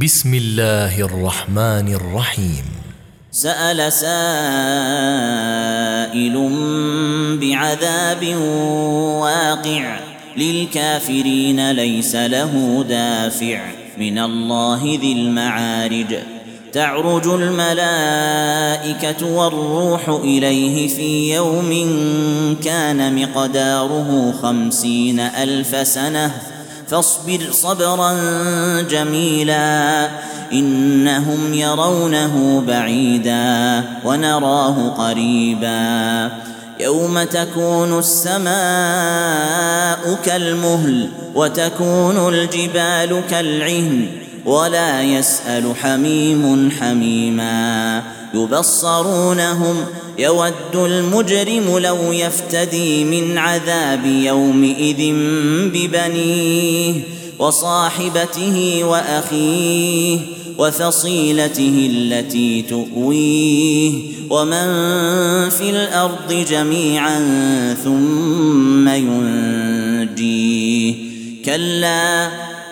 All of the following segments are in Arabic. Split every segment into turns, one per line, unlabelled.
بسم الله الرحمن الرحيم.
سأل سائل بعذاب واقع للكافرين ليس له دافع. من الله ذي المعارج. تعرج الملائكة والروح إليه في يوم كان مقداره خمسين ألف سنة. فاصبر صبرا جميلا إنهم يرونه بعيدا ونراه قريبا يوم تكون السماء كالمهل وتكون الجبال كالعهن ولا يسأل حميم حميما. يبصرونهم يود المجرم لو يفتدي من عذاب يومئذ ببنيه وصاحبته وأخيه وفصيلته التي تؤويه ومن في الأرض جميعا ثم ينجيه. كلا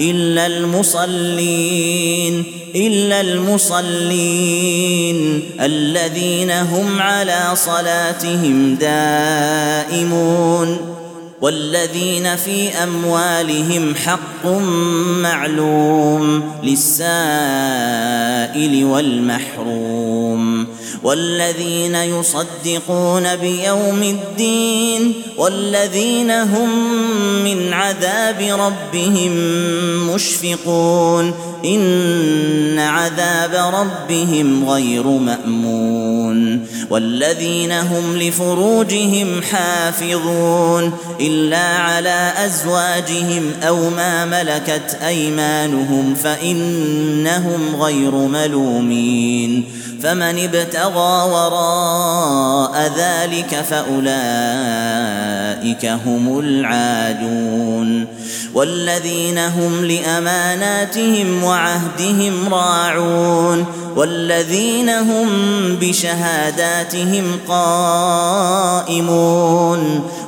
إلا المصلين إلا المصلين الذين هم على صلاتهم دائمون. والذين في أموالهم حق معلوم للسائل والمحروم والذين يصدقون بيوم الدين والذين هم من عذاب ربهم مشفقون إن عذاب ربهم غير مأمون والذين هم لفروجهم حافظون إلا على أزواجهم أو ما ملكت أيمانهم فإنهم غير ملومين فمن ابتغى وراء ذلك فأولئك هم العادون والذين هم لأماناتهم وعهدهم راعون والذين هم بشهاداتهم قائمون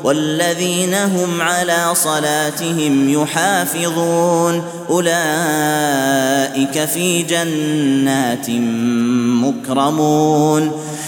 والذين هم على صلاتهم يحافظون أولئك في جنات مكرمون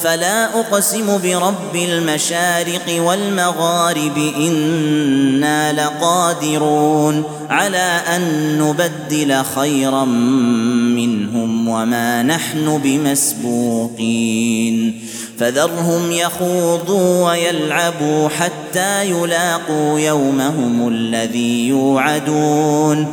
فلا أقسم برب المشارق والمغارب إنا لقادرون على أن نبدل خيرا منهم وما نحن بمسبوقين فذرهم يخوضوا ويلعبوا حتى يلاقوا يومهم الذي يوعدون